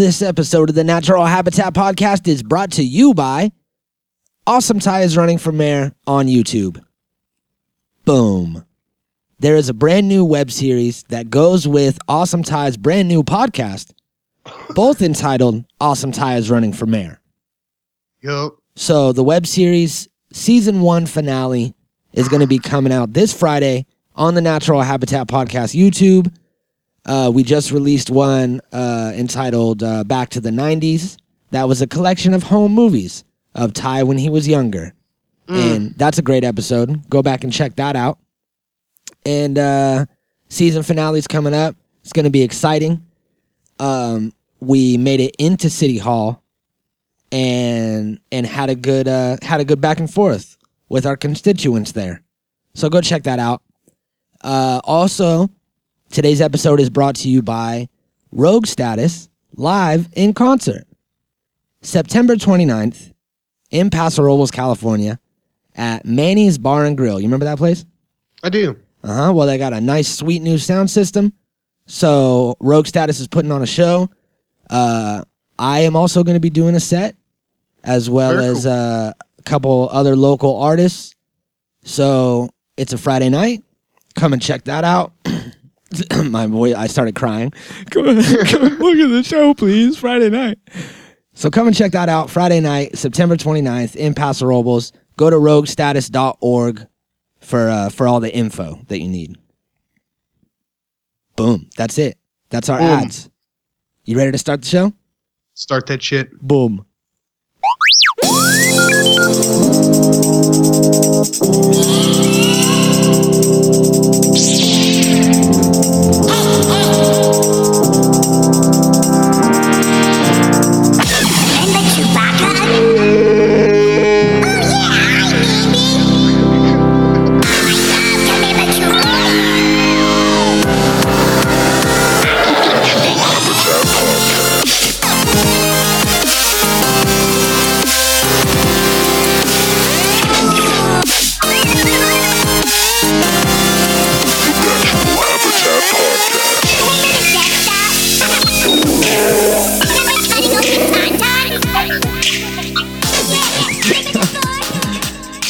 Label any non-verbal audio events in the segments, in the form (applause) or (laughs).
This episode of the Natural Habitat Podcast is brought to you by Awesome Tie is running for mayor on YouTube. Boom. There is a brand new web series that goes with Awesome Tie's brand new podcast, both entitled Awesome Tie is running for mayor. Yup. So the web series season one finale is going to be coming out this Friday on the Natural Habitat Podcast YouTube. Uh, we just released one uh, entitled uh, Back to the 90s. That was a collection of home movies of Ty when he was younger. And that's a great episode. Go back and check that out. And uh, season finale's coming up. It's going to be exciting. Um, we made it into City Hall and and had a good uh, had a good back and forth with our constituents there. So go check that out. Uh, also, today's episode is brought to you by Rogue Status live in concert. September 29th in Paso Robles, California at Manny's Bar and Grill. You remember that place? I do. Uh huh. Well, they got a nice, sweet new sound system. So Rogue Status is putting on a show. Uh, I am also going to be doing a set, as well Very as cool. uh, a couple other local artists. So it's a Friday night. Come and check that out. (clears throat) (coughs) My boy, I started crying. (laughs) Come, on, come look at the show, please. Friday night. So come and check that out. Friday night, September 29th in Paso Robles. Go to roguestatus.org for uh, for all the info that you need. Boom. That's it. That's our Boom. ads. You ready to start the show? Start that shit. Boom. (laughs)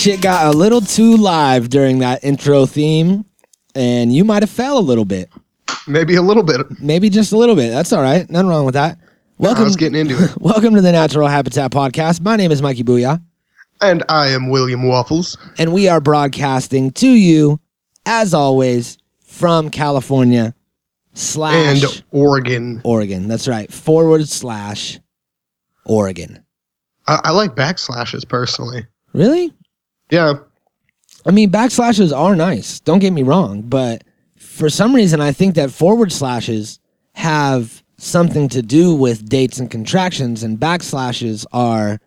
Shit got a little too live during that intro theme, and you might have fell a little bit. Maybe a little bit. Maybe just a little bit. That's all right. Nothing wrong with that. Welcome. I was getting into it. (laughs) welcome to the Natural Habitat Podcast. My name is Mikey Booyah. And I am William Waffles. and we are broadcasting to you, as always, from California slash And Oregon. Oregon. That's right, forward slash Oregon. I, I like backslashes personally. Really? Yeah. I mean, backslashes are nice. Don't get me wrong, but for some reason, I think that forward slashes have something to do with dates and contractions, and backslashes are,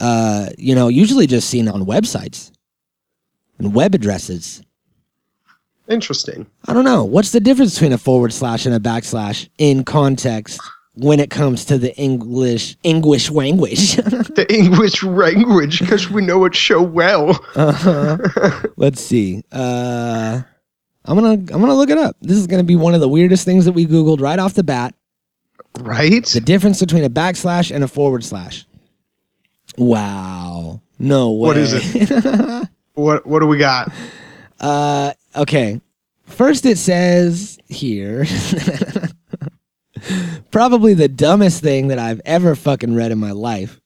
uh, you know, usually just seen on websites and web addresses. Interesting. I don't know. What's the difference between a forward slash and a backslash in context when it comes to the English English language? (laughs) The English language, because we know it so well. uh-huh. (laughs) Let's see. Uh, I'm gonna I'm gonna look it up. This is gonna be one of the weirdest things that we googled right off the bat. Right? The difference between a backslash and a forward slash. Wow. No way. What is it? (laughs) What what do we got? Uh, okay. First, it says here, probably the dumbest thing that I've ever fucking read in my life.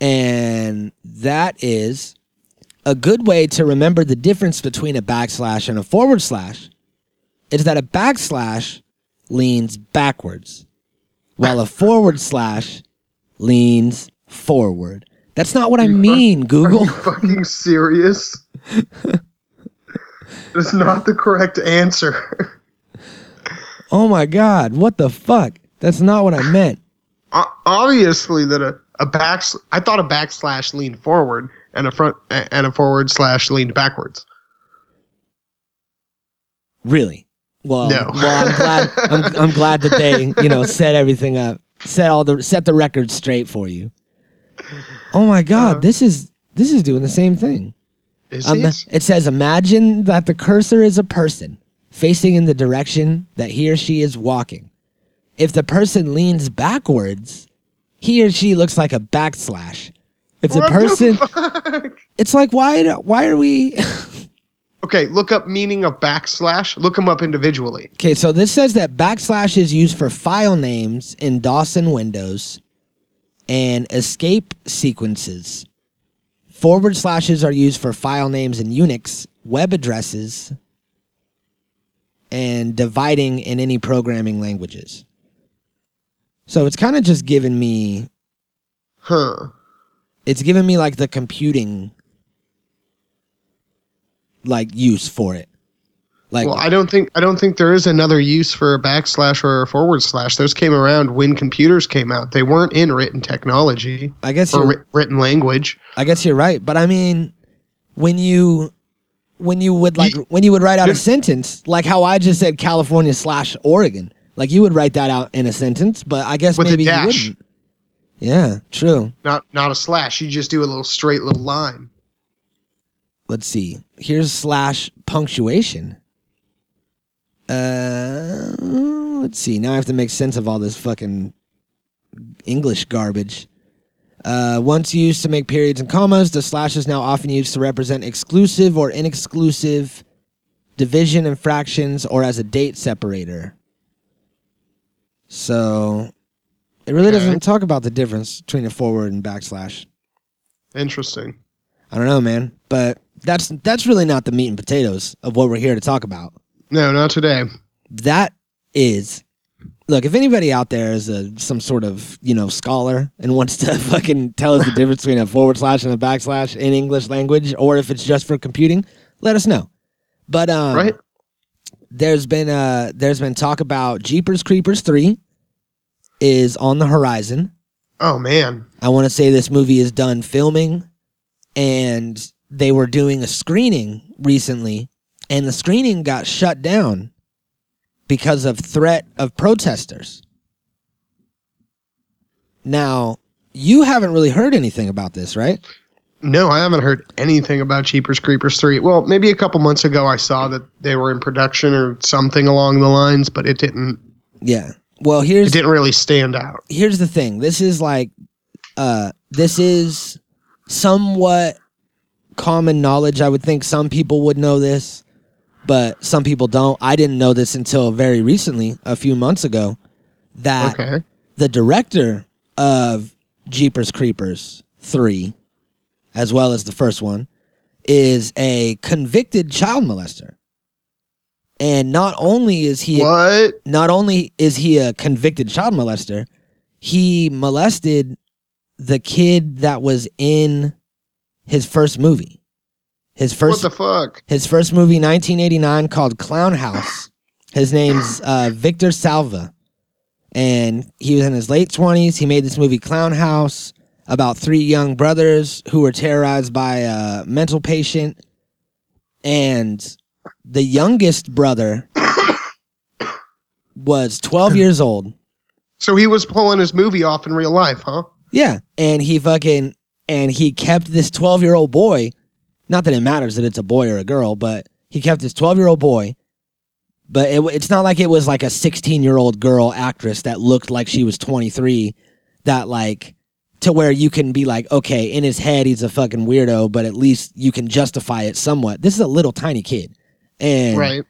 And that is a good way to remember the difference between a backslash and a forward slash is that a backslash leans backwards while a forward slash leans forward. That's not what I mean, Google. Fucking serious? (laughs) That's not the correct answer. Oh my god, what the fuck? That's not what I meant. Obviously, that a, a back I thought a backslash leaned forward and a front and a forward slash leaned backwards. Really? Well, No. well, I'm glad. I'm, I'm glad that they, you know, set everything up, set all the set the record straight for you. Oh my God, Uh, this is this is doing the same thing. Is Um, it? it says, imagine that the cursor is a person facing in the direction that he or she is walking. if the person leans backwards, he or she looks like a backslash. If the What person, (laughs) fuck? it's like why? Why are we? (laughs) Okay, look up meaning of backslash. Look them up individually. Okay, so this says that backslash is used for file names in DOS and Windows and escape sequences. Forward slashes are used for file names in Unix, web addresses, and dividing in any programming languages. So it's kind of just given me Huh. it's given me like the computing like use for it. Like Well, I don't think I don't think there is another use for a backslash or a forward slash. Those came around when computers came out. They weren't in written technology I guess or written language. I guess you're right, but I mean, when you when you would like when you would write out a sentence, like how I just said California slash Oregon, like you would write that out in a sentence, but I guess With a maybe you dash. wouldn't. Yeah, true. Not not a slash. You just do a little straight little line. Let's see. Here's slash punctuation. Uh, let's see. Now I have to make sense of all this fucking English garbage. Uh, once used to make periods and commas, the slash is now often used to represent exclusive or inexclusive division and fractions or as a date separator. So it really Okay. doesn't talk about the difference between a forward and backslash. Interesting. I don't know, man, but that's that's really not the meat and potatoes of what we're here to talk about. No, not today. That is, look, if anybody out there is a some sort of you know scholar and wants to (laughs) fucking tell us the difference between a forward slash and a backslash in English language, or if it's just for computing, let us know. But um, Right? there's been uh there's been talk about Jeepers Creepers three is on the horizon. Oh man. I want to say this movie is done filming and they were doing a screening recently and the screening got shut down because of threat of protesters. Now, you haven't really heard anything about this, right? No, I haven't heard anything about Jeepers Creepers 3. Well, maybe a couple months ago I saw that they were in production or something along the lines, but it didn't Yeah. Well, here's it didn't really stand out. here's the thing. This is like uh this is somewhat common knowledge. I would think some people would know this, but some people don't. I didn't know this until very recently, a few months ago, that Okay. the director of Jeepers Creepers 3, as well as the first one, is a convicted child molester. And not only is he What? not only is he a convicted child molester, he molested the kid that was in his first movie. His first what the fuck? his first movie 1989 called Clown House. His name's uh, Victor Salva. And he was in his late 20s. He made this movie Clown House about three young brothers who were terrorized by a mental patient. And the youngest brother (coughs) was 12 years old. So he was pulling his movie off in real life, huh? Yeah. And he fucking and he kept this 12 year old boy. Not that it matters that it's a boy or a girl, but he kept his 12 year old boy. But it, it's not like it was like a 16 year old girl actress that looked like she was 23 that like to where you can be like, okay, in his head he's a fucking weirdo, but at least you can justify it somewhat. This is a little tiny kid. And Right.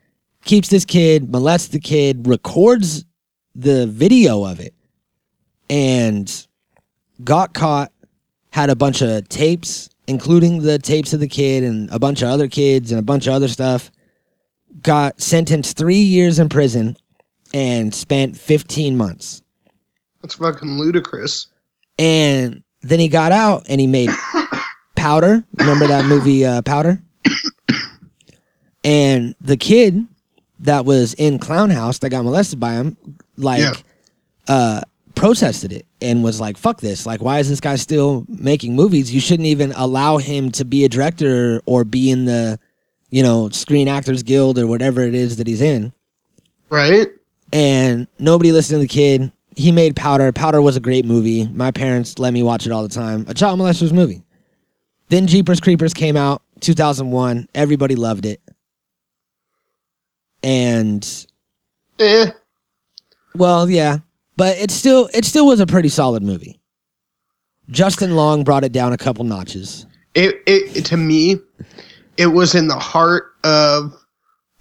keeps this kid, molests the kid, records the video of it, and got caught, had a bunch of tapes, including the tapes of the kid and a bunch of other kids and a bunch of other stuff. Got sentenced three years in prison and spent 15 months. That's fucking ludicrous. And then he got out and he made (coughs) Powder. Remember that movie, uh, Powder? And the kid that was in Clown House that got molested by him, like, Yeah. uh, protested it and was like, fuck this. Like, why is this guy still making movies? You shouldn't even allow him to be a director or be in the, you know, Screen Actors Guild or whatever it is that he's in Right? and nobody listened to the kid. He made Powder. Powder was a great movie. My parents let me watch it all the time. A child molesters movie. Then Jeepers Creepers came out 2001. Everybody loved it. And Eh. well, yeah, but it still it still was a pretty solid movie. Justin Long brought it down a couple notches. It, it, to me, it was in the heart of. (coughs)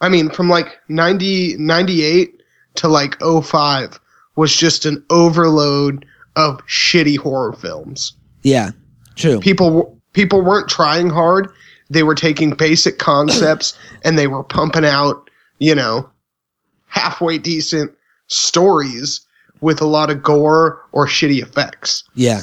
I mean, from like 90, 98 to like 05 was just an overload of shitty horror films. Yeah, true. People people weren't trying hard. They were taking basic concepts and they were pumping out, you know, halfway decent stories with a lot of gore or shitty effects. Yeah,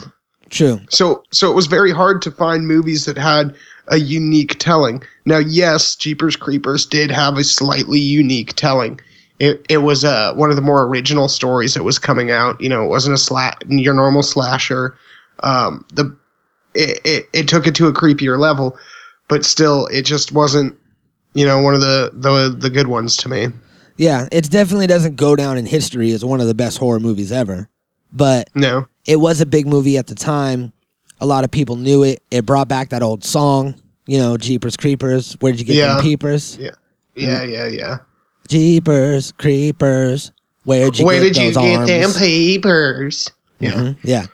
true. So so it was very hard to find movies that had a unique telling. Now, yes, Jeepers Creepers did have a slightly unique telling. It it was uh, one of the more original stories that was coming out. You know, it wasn't a sla- your normal slasher. Um, the it, it it took it to a creepier level, but still, it just wasn't. You know, one of the the the good ones to me. Yeah, it definitely doesn't go down in history as one of the best horror movies ever. But No, it was a big movie at the time. A lot of people knew it. It brought back that old song, you know, Jeepers Creepers. Where'd you get Yeah. them peepers? yeah, yeah, yeah, yeah. Jeepers Creepers. Where'd you Where get did you get arms? them peepers? Yeah, Mhm, Yeah.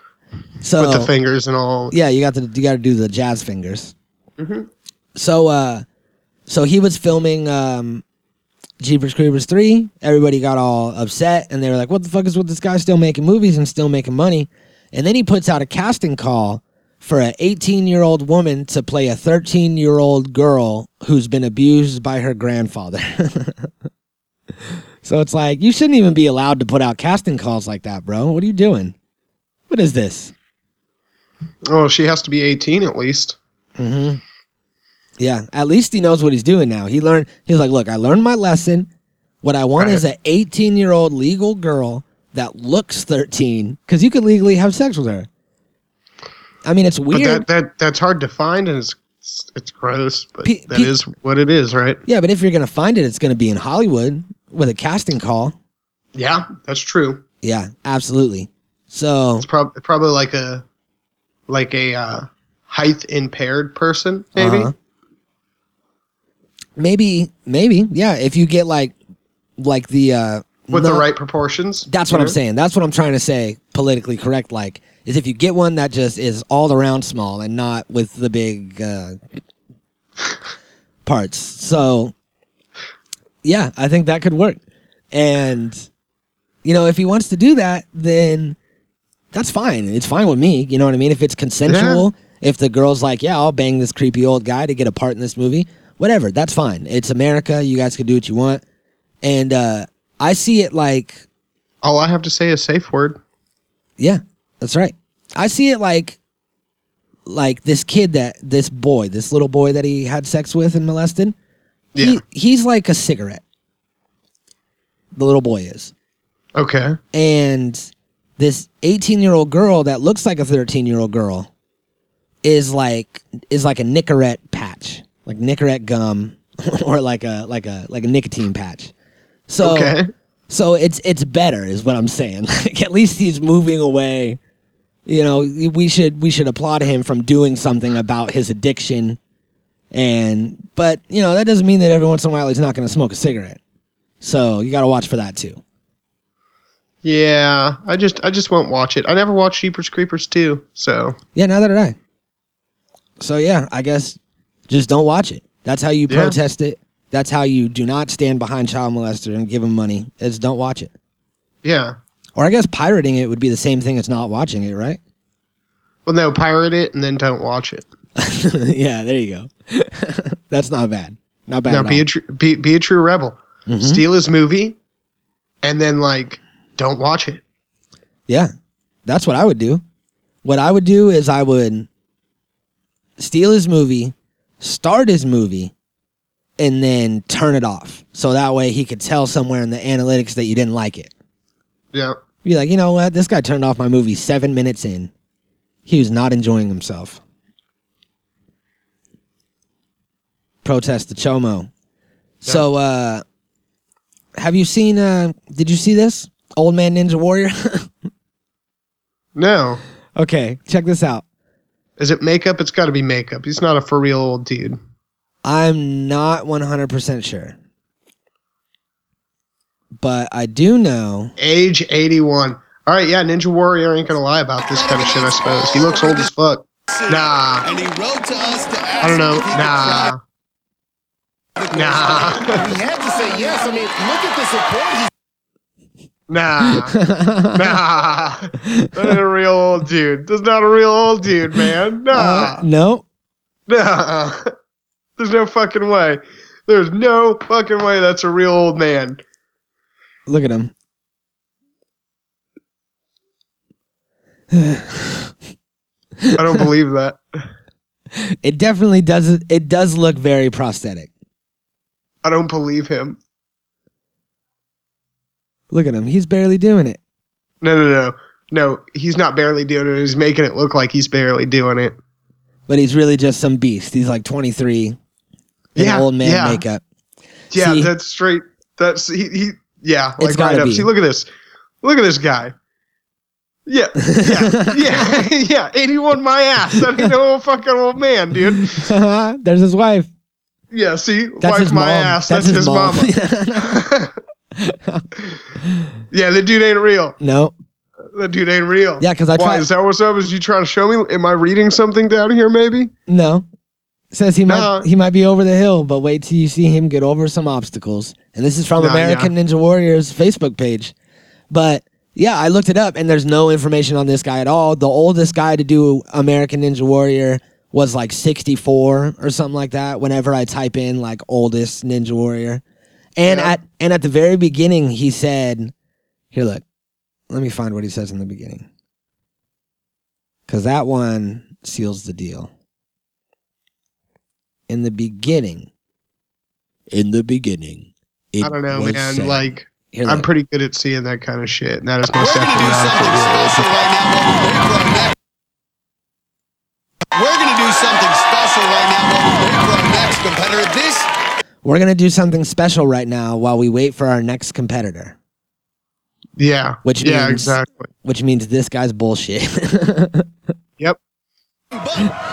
So with the fingers and all. yeah, you got to you got to do the jazz fingers. Mhm. So uh, so he was filming um, Jeepers Creepers three. Everybody got all upset, and they were like, "What the fuck is with this guy still making movies and still making money?" And then he puts out a casting call for an 18 year old woman to play a 13 year old girl who's been abused by her grandfather. (laughs) so it's like you shouldn't even be allowed to put out casting calls like that, bro. What are you doing? What is this? Oh, she has to be 18 at least. Mm-hmm. Yeah, at least he knows what he's doing now. He learned. He's like, look, I learned my lesson. What I want Right. is an 18 year old legal girl that looks 13 because you could legally have sex with her. I mean, it's But weird. that, that that's hard to find and it's it's gross, but Pe- that pe- is what it is, right? yeah, but if you're gonna find it, it's gonna be in Hollywood with a casting call. Yeah, that's true. Yeah, absolutely. So It's prob- probably like a like a uh, height impaired person, maybe. Uh-huh. Maybe, maybe, yeah. If you get like, like the uh, With the not- right proportions. That's what I'm saying. That's what I'm trying to say. Politically correct, like, is if you get one that just is all around small and not with the big uh, (laughs) parts. So, yeah, I think that could work. And you know, if he wants to do that, then that's fine. It's fine with me. You know what I mean? If it's consensual, if the girl's like, "Yeah, I'll bang this creepy old guy to get a part in this movie," whatever, that's fine. It's America. You guys can do what you want. And uh, I see it like All I have to say is safe word. Yeah, that's right. I see it like like this kid that this boy, this little boy that he had sex with and molested. He, Yeah. he's like a cigarette. The little boy is. Okay. And this 18-year-old girl that looks like a 13-year-old girl is like is like a Nicorette patch, like Nicorette gum (laughs) or like a like a like a nicotine patch. So Okay. so it's it's better, is what I'm saying. (laughs) Like at least he's moving away. You know, we should we should applaud him from doing something about his addiction. And but you know that doesn't mean that every once in a while he's not going to smoke a cigarette. So you got to watch for that too. Yeah, I just I just won't watch it. I never watched Jeepers Creepers too, so Yeah, neither did I. So yeah, I guess just don't watch it. That's how you Yeah. protest it. That's how you do not stand behind child molester and give him money. Is don't watch it. yeah. Or I guess pirating it would be the same thing as not watching it, right? Well, no, pirate it and then don't watch it. (laughs) yeah, there you go. (laughs) That's not bad. Not bad. Now be all. a tr- be, be a true rebel. Mhm. Steal his movie, and then like don't watch it. Yeah, that's what I would do. What I would do is I would steal his movie, start his movie, and then turn it off. So that way he could tell somewhere in the analytics that you didn't like it. Yeah. Be like, you know what? This guy turned off my movie seven minutes in. He was not enjoying himself. Protest the Chomo. So, uh, have you seen, uh, did you see this? Old Man Ninja Warrior? (laughs) No. okay, check this out. Is it makeup? It's got to be makeup. He's not a for real old dude. I'm not 100% sure. but I do know. Age 81. All right, yeah, Ninja Warrior ain't gonna lie about this kind of shit, I suppose. He looks old as fuck. Nah. And he wrote to us to ask I don't know. if he could Nah. Nah. We had to say yes. I mean, look at the support he's Nah. (laughs) Nah. That ain't a real old dude. That's not a real old dude, man. Nah. Uh, no. Nah. There's no fucking way. There's no fucking way that's a real old man. Look at him. I don't believe that. (laughs) It definitely doesn't. It does look very prosthetic. I don't believe him. Look at him. He's barely doing it. No, no, no. No, he's not barely doing it. He's making it look like he's barely doing it. But he's really just some beast. He's like 23 in Yeah, old man yeah. makeup. Yeah, See? that's straight. That's he. he yeah, like right up. be. See, look at this. Look at this guy. Yeah, (laughs) yeah, yeah, (laughs) yeah. Eighty-one, my ass. That ain't no fucking old man, dude. (laughs) There's his wife. Yeah, see, That's his my mom. ass. That's, his, mom. mama. Yeah, the dude ain't real. no. The dude ain't real. Yeah, because I Why tried. is that what's up? Is you trying to show me? Am I reading something down here? Maybe. No. Says he might he might be over the hill, but wait till you see him get over some obstacles. And this is from No, American Ninja Warrior's Facebook page. But yeah, I looked it up and there's no information on this guy at all. The oldest guy to do American Ninja Warrior was like 64 or something like that whenever I type in like oldest Ninja Warrior. And Yeah. at and at the very beginning he said, here look. Let me find what he says in the beginning. Cuz that one seals the deal in the beginning. In the beginning. it I don't know, was man. said- Like, Here, I'm look. pretty good at seeing that kind of shit, and that is We're most going to do definitely something not special right now we wait for our next. We're going to do something special right now while we wait for our next competitor. This We're gonna do something special right now while we wait for our next competitor, Yeah. Which yeah, means- exactly. which means this guy's bullshit. (laughs) Yep. but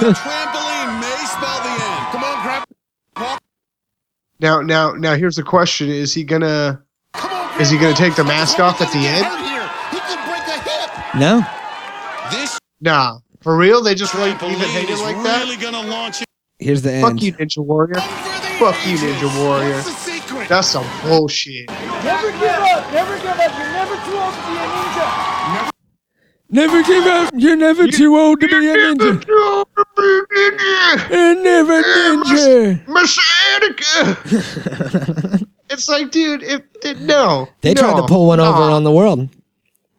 the trampoline may spell the end. Come on, grab. Now, now, now. Here's the question: Is he gonna? On, Is he gonna take the mask off at the He end? hurt here. He could break a hip. no, This Nah. For real? They just like leave it hanging is like that? really going to launch it. here's the Fuck end. you, Ninja Warrior. Over the Fuck you, Ninja Warrior. What's the secret? That's some bullshit. Never give up. Never give up. You're never too old to be a ninja. Never give up. You're never too old to be a ninja. And never ninja. Miss Attica. (laughs) it's like, dude, it, it no. They tried to pull one over on the world.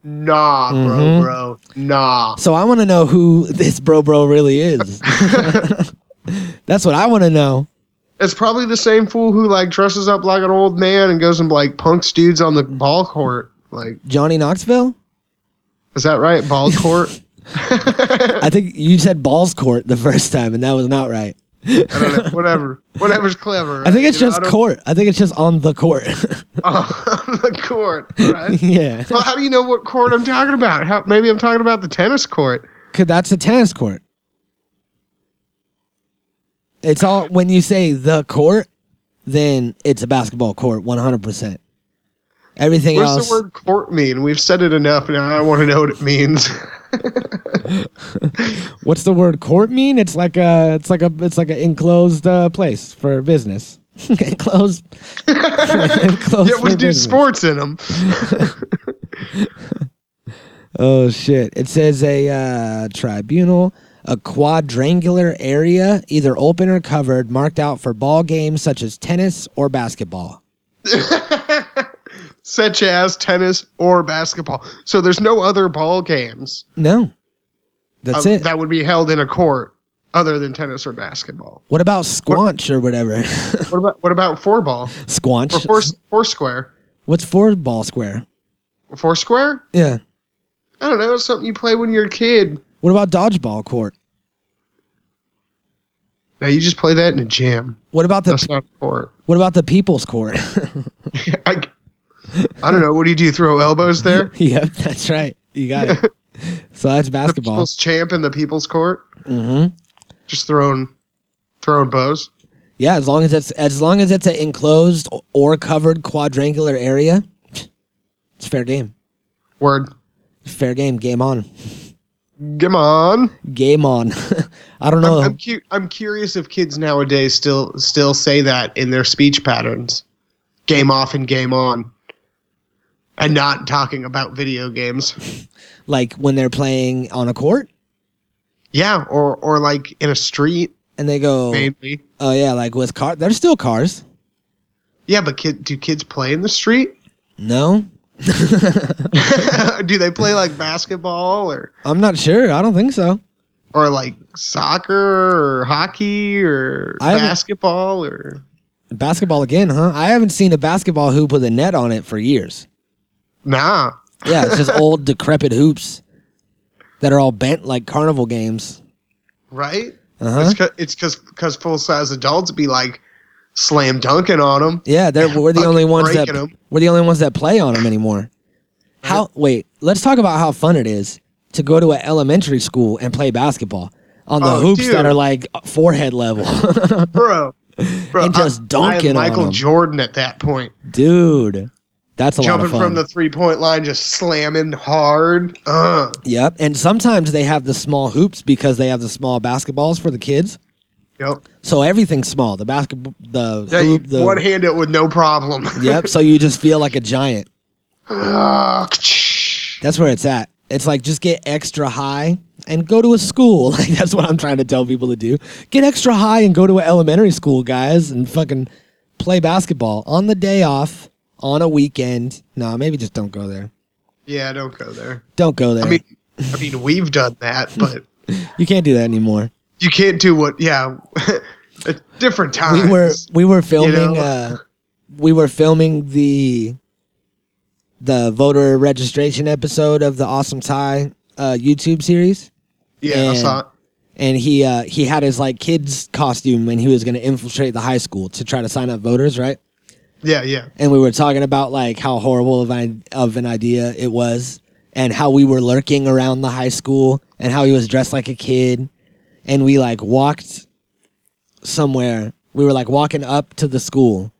Nah, bro, Mhm. bro. Nah. So I want to know who this bro bro really is. (laughs) (laughs) That's what I want to know. It's probably the same fool who like dresses up like an old man and goes and like punks dudes on the ball court. Like, Johnny Knoxville? is that right? Ball (laughs) court? I think you said balls court the first time, and that was not right. I don't know. Whatever. Whatever's clever. I think it's You just don't- court. I think it's just on the court. Oh, (laughs) (laughs) on the court. Right? yeah. well, how do you know what court I'm talking about? How, maybe I'm talking about the tennis court. Cause that's a tennis court. It's all when you say the court, then it's a basketball court, one hundred percent. Everything What does else, the word court mean? We've said it enough. Now I want to know what it means. (laughs) what's the word court mean? It's like a, it's like a, it's like an enclosed uh, place for business. (laughs) enclosed. enclosed yeah, we do business. sports in them. (laughs) Oh shit! It says a uh, tribunal, a quadrangular area, either open or covered, marked out for ball games such as tennis or basketball. (laughs) Such as tennis or basketball. So there's no other ball games No, that's uh, it. that would be held in a court other than tennis or basketball. What about squanch or whatever? (laughs) What about what about four ball squanch. or four four square? What's four ball square? Four square? Yeah. I don't know. It's something you play when you're a kid. What about dodgeball court? Now you just play that in a gym. What about the That's not a court. what about the people's court? (laughs) (laughs) I, I don't know. What do you do? Throw elbows there? (laughs) yep, that's right. You got it. so that's The basketball. people's champ in the people's court, Mm-hmm. just throwing, throwing bows. Yeah, as long as it's as long as it's an enclosed or covered quadrangular area, It's fair game. Word. Fair game. Game on. Come on. Game on. (laughs) I don't know. I'm, I'm, cu- I'm curious if kids nowadays still still say that in their speech patterns. Game off and game on. And not talking about video games. (laughs) like when they're playing on a court Yeah, or or like in a street, and they go, mainly. oh yeah, like with car. There's still cars. Yeah, but kid, do kids play in the street? No, (laughs) do they play like basketball or I'm not sure. I don't think so. or like soccer or hockey or I haven't- basketball or Basketball again, huh? I haven't seen a basketball hoop with a net on it for years. nah? Yeah, it's just (laughs) old decrepit hoops that are all bent like carnival games. Right? Uh-huh. It's because because full size adults be like slam dunking on them. Yeah, they're, we're the only ones that breaking 'em. we're the only ones that play on them anymore. How? Wait, let's talk about how fun it is to go to an elementary school and play basketball on the Oh, hoops that are like forehead level, (laughs) bro. Bro, And just I- dunk I had it on Michael. Jordan at that point, dude. That's a lot jumping of fun. from the three point line, just slamming hard. Uh, Yep, and sometimes they have the small hoops because they have the small basketballs for the kids. Yep. So everything's small. The basketball, the Yeah, hoop, the one hand it with no problem. (laughs) yep. So you just feel like a giant. That's where it's at. It's like just get extra high and go to a school. (laughs) Like that's what I'm trying to tell people to do. Get extra high and go to an elementary school, guys, and fucking play basketball on the day off on a weekend. No, maybe just don't go there. yeah, don't go there. Don't go there. I mean, I mean, we've done that, (laughs) but you can't do that anymore. You can't do what. Yeah, (laughs) at different times. we were we were filming know? uh we were filming the the voter registration episode of the awesome tie uh youtube series yeah, I and- saw it. and he uh he had his like kids costume and he was going to infiltrate the high school to try to sign up voters right Yeah, yeah. and we were talking about like how horrible of an, of an idea it was and how we were lurking around the high school and how he was dressed like a kid and we like walked somewhere. We were like walking up to the school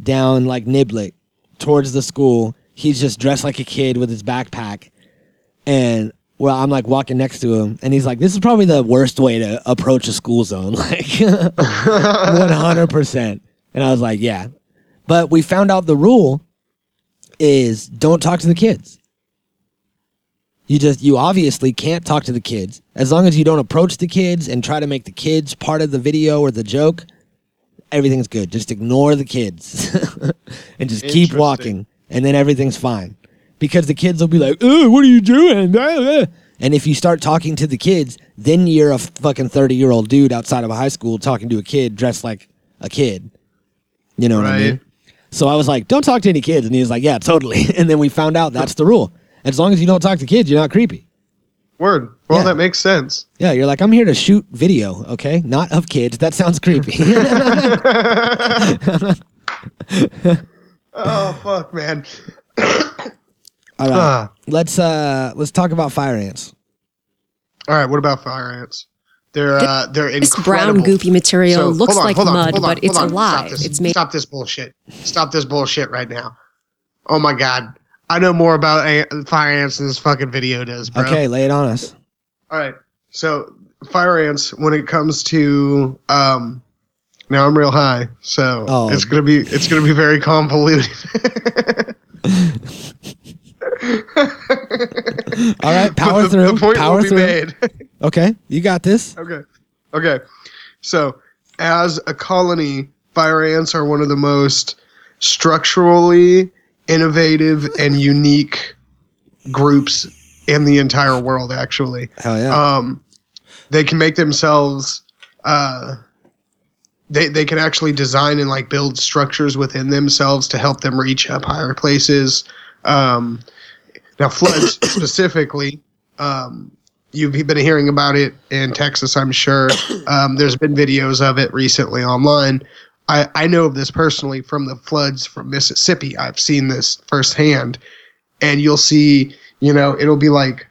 down like Niblick towards the school. He's just dressed like a kid with his backpack. And well I'm like walking next to him and he's like this is probably the worst way to approach a school zone. (laughs) Like 100% and I was like yeah. But we found out the rule is don't talk to the kids. You just you obviously can't talk to the kids. As long as you don't approach the kids and try to make the kids part of the video or the joke, everything's good. Just ignore the kids (laughs) and just keep walking and then everything's fine. Because the kids will be like, "Oh, what are you doing?" Ah, ah." And if you start talking to the kids, then you're a fucking 30-year-old dude outside of a high school talking to a kid dressed like a kid. You know what I mean? So I was like, don't talk to any kids. And he was like, yeah, totally. (laughs) And then we found out that's the rule. As long as you don't talk to kids, you're not creepy. Word. Well, Yeah. that makes sense. Yeah, you're like, I'm here to shoot video, okay? Not of kids. That sounds creepy. (laughs) (laughs) (laughs) Oh fuck, man. (coughs) All right. Ah. Let's uh let's talk about fire ants. All right. What about fire ants? They're uh, they're This incredible. brown goopy material So, looks on, like on, mud, on, but it's hold on. alive. Stop this, It's made Stop this bullshit. Stop this bullshit right now. Oh my god. I know more about ant, fire ants than this fucking video does, bro. Okay, lay it on us. All right. So fire ants, when it comes to um, now I'm real high, so Oh. it's gonna be it's gonna be very convoluted. (laughs) All right, power the, through. The point power will be through. made. (laughs) Okay, you got this. Okay. Okay. So, as a colony, fire ants are one of the most structurally innovative and unique groups in the entire world, actually. Hell yeah. Um, they can make themselves, uh, they, they can actually design and like build structures within themselves to help them reach up higher places. Um, now, floods (coughs) specifically, um, you've been hearing about it in Texas, I'm sure. Um, there's been videos of it recently online. I, I know of this personally from the floods from Mississippi. I've seen this firsthand. And you'll see, you know, it'll be like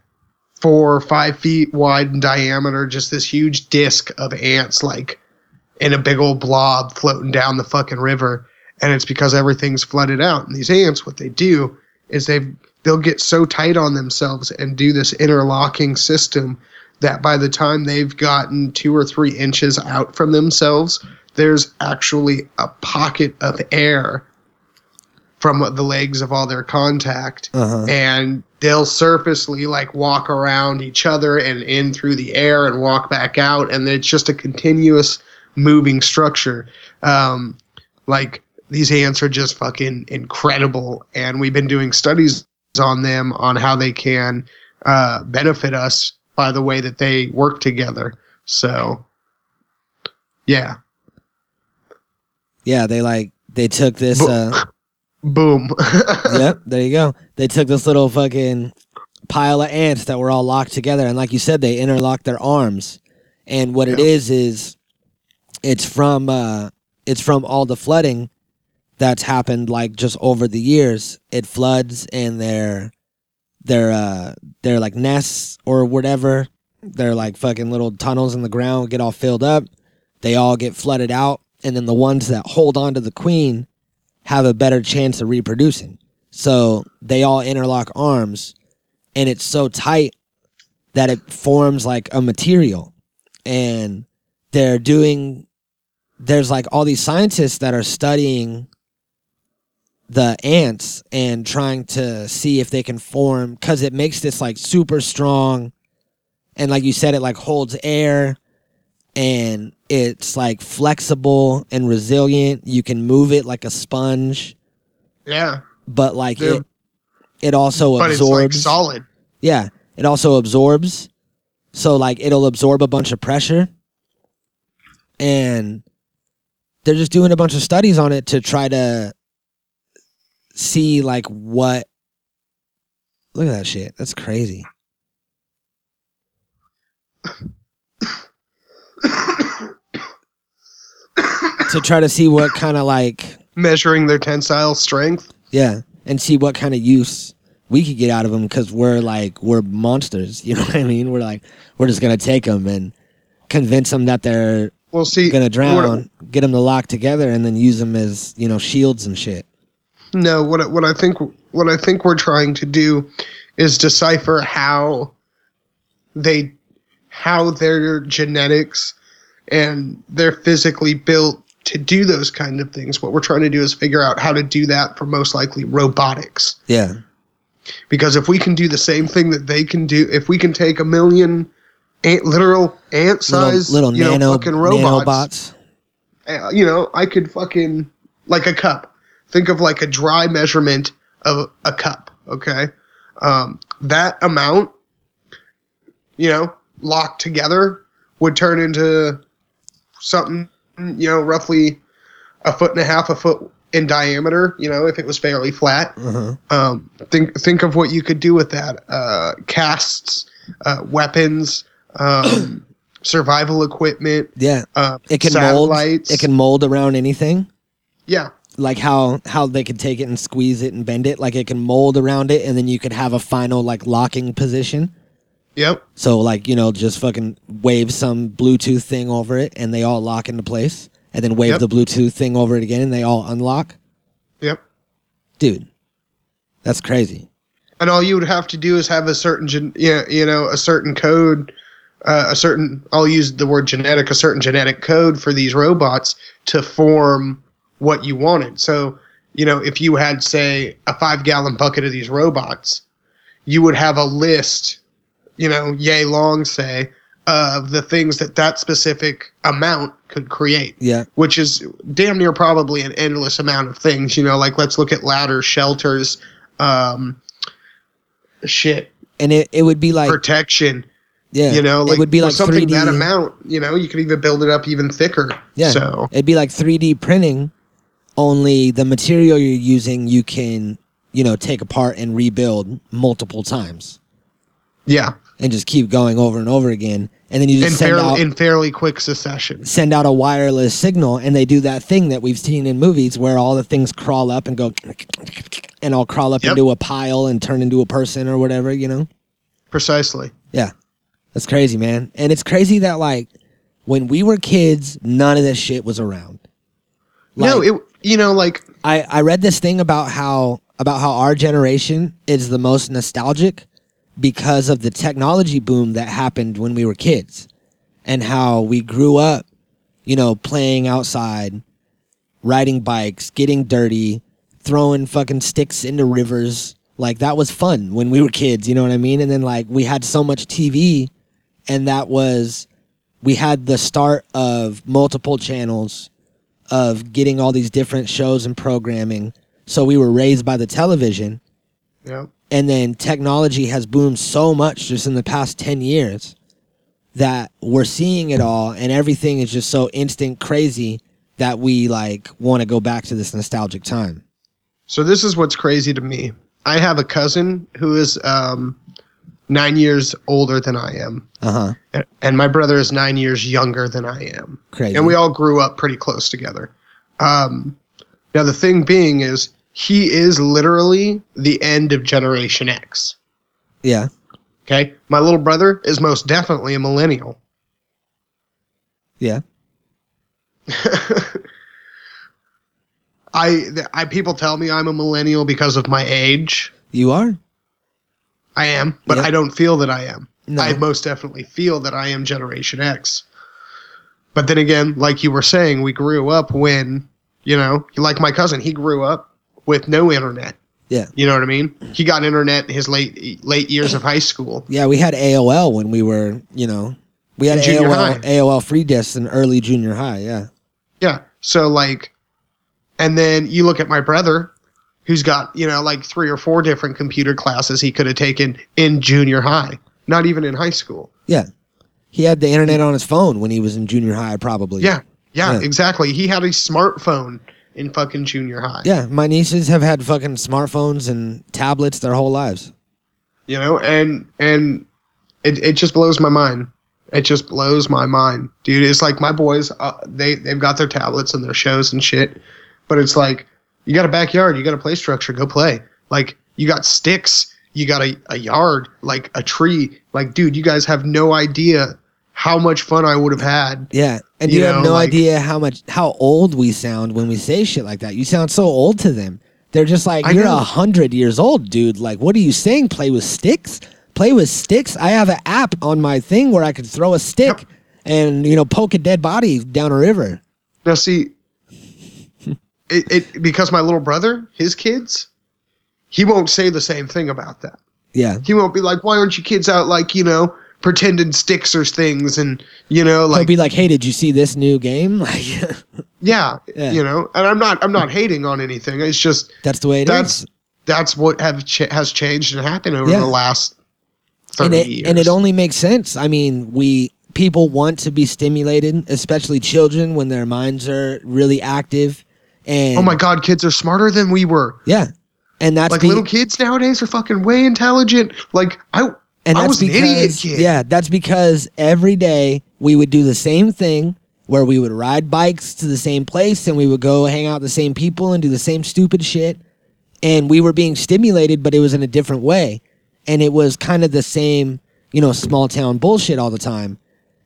four or five feet wide in diameter, just this huge disc of ants, like in a big old blob floating down the fucking river. And it's because everything's flooded out. And these ants, what they do is they they'll get so tight on themselves and do this interlocking system that by the time they've gotten two or three inches out from themselves, there's actually a pocket of air from the legs of all their contact Uh-huh. and they'll surfacely like walk around each other and in through the air and walk back out and it's just a continuous moving structure. Um, like these ants are just fucking incredible and we've been doing studies on them on how they can uh, benefit us by the way that they work together. So yeah Yeah, they like they took this. Bo- Uh, (laughs) boom (laughs) yep, there you go. They took this little fucking pile of ants that were all locked together, and like you said, they interlocked their arms. And what it Yeah. is is, it's from uh, it's from all the flooding that's happened like just over the years. It floods, and their their uh, their like nests or whatever, their like fucking little tunnels in the ground get all filled up. They all get flooded out, and then the ones that hold on to the queen have a better chance of reproducing. So they all interlock arms and it's so tight that it forms like a material. And they're doing, there's like all these scientists that are studying the ants and trying to see if they can form, because it makes this like super strong. And like you said, it like holds air and it's like flexible and resilient. You can move it like a sponge, yeah but like it, it also but it's like absorbs. solid yeah, it also absorbs. So like it'll absorb a bunch of pressure, and they're just doing a bunch of studies on it to try to see like what. Look at that shit. That's crazy. To try to see what kind of like measuring their tensile strength? Yeah and see what kind of use we could get out of them because we're like we're monsters (laughs) you know what i mean? We're like we're just gonna take them and convince them that they're Well, see, gonna drown get them to lock together and then use them as you know shields and shit. No, what I- what I think what I think we're trying to do is decipher how they how their genetics and they're physically built to do those kind of things. What we're trying to do is figure out how to do that for most likely robotics. yeah Because if we can do the same thing that they can do, if we can take a million ant, literal ant size, little you nano know, fucking robots, nanobots uh, you know, I could fucking like a cup. Think of like a dry measurement of a cup. Okay, um, that amount, you know, locked together would turn into something, you know, roughly a foot and a half, a foot in diameter. You know, if it was fairly flat. uh-huh. Um, think think of what you could do with that. Uh, casts, uh, weapons, um, (coughs) survival equipment. yeah Uh, it can mold satellites. it can mold around anything Yeah, like how how they could take it and squeeze it and bend it like it can mold around it and then you could have a final like locking position Yep. So like you know, just fucking wave some Bluetooth thing over it, and they all lock into place, and then wave Yep. the Bluetooth thing over it again, and they all unlock. Yep. Dude, that's crazy. And all you would have to do is have a certain, gen- yeah, you know, a certain code, uh, a certain. I'll use the word genetic, a certain genetic code for these robots to form what you wanted. So, you know, if you had, say, a five gallon bucket of these robots, you would have a list, you know, yay long, say, of the things that that specific amount could create. Yeah, which is damn near probably an endless amount of things. You know, like let's look at ladders, shelters, um, shit, and it, it would be like protection. yeah, You know, like it would be like something 3D. that amount. You know, you could even build it up even thicker. Yeah, So it'd be like 3D printing. Only the material you're using, you can you know take apart and rebuild multiple times, yeah, and just keep going over and over again, and then you just in send fairly out in fairly quick succession. send out a wireless signal and they do that thing that we've seen in movies where all the things crawl up and go and all crawl up Yep. into a pile and turn into a person or whatever, you know? Precisely. Yeah. That's crazy, man. And it's crazy that like when we were kids, none of this shit was around. no, it. You know, like I, I read this thing about how about how our generation is the most nostalgic because of the technology boom that happened when we were kids and how we grew up, you know, playing outside, riding bikes, getting dirty, throwing fucking sticks into rivers. Like that was fun when we were kids, you know what I mean? And then like we had so much TV and that was we had the start of multiple channels of getting all these different shows and programming. So we were raised by the television Yeah. And then technology has boomed so much just in the past 10 years that we're seeing it all and everything is just so instant crazy that we like want to go back to this nostalgic time. So this is what's crazy to me. I have a cousin who is um, nine years older than I am, Uh-huh. and my brother is nine years younger than I am. Crazy. And we all grew up pretty close together. Um, now the thing being is, he is literally the end of Generation X. yeah. Okay, my little brother is most definitely a millennial. Yeah. (laughs) I, I people tell me I'm a millennial because of my age. You are? I am, but Yep. I don't feel that I am. No. I most definitely feel that I am Generation X. But then again, like you were saying, we grew up when, you know, like my cousin, he grew up with no internet. Yeah. You know what I mean? He got internet in his late late years of high school. Yeah, we had AOL when we were, you know, we had AOL high. AOL free discs in early junior high, yeah. Yeah. So like, and then you look at my brother, who's got you know like three or four different computer classes he could have taken in junior high, not even in high school. Yeah. He had the internet on his phone when he was in junior high probably. Yeah. Yeah. Yeah. Exactly. He had a smartphone in fucking junior high. Yeah, my nieces have had fucking smartphones and tablets their whole lives. you know and and it, it just blows my mind it just blows my mind dude it's like my boys uh, they they've got their tablets and their shows and shit but it's like you got a backyard you got a play structure go play like you got sticks you got a, a yard like a tree like dude you guys have no idea how much fun i would have had Yeah. And You you, have know, no like- idea how much how old we sound when we say shit like that. You sound so old to them. They're just like, You're a hundred years old, dude. Like, what are you saying? Play with sticks? Play with sticks? I have an app on my thing where I could throw a stick Yep. and, you know, poke a dead body down a river. Now, see, it, it because my little brother, his kids, he won't say the same thing about that. Yeah. He won't be like, "Why aren't you kids out like you know pretending sticks or things?" And you know, like He'll be like, Hey, did you see this new game? (laughs) Like yeah, Yeah. you know. And I'm not, I'm not hating on anything. It's just that's the way it is. that's that's what have ch- has changed and happened over Yeah. the last and thirty it, years. and it only makes sense. I mean, we people want to be stimulated, especially children when their minds are really active. And oh my god, kids are smarter than we were. yeah, and that's Like be- little kids nowadays are fucking way intelligent. Like I, and I that's was an because idiot kid. yeah, that's because every day we would do the same thing where we would ride bikes to the same place and we would go hang out with the same people and do the same stupid shit, and we were being stimulated, but it was in a different way, and it was kind of the same, you know, small town bullshit all the time.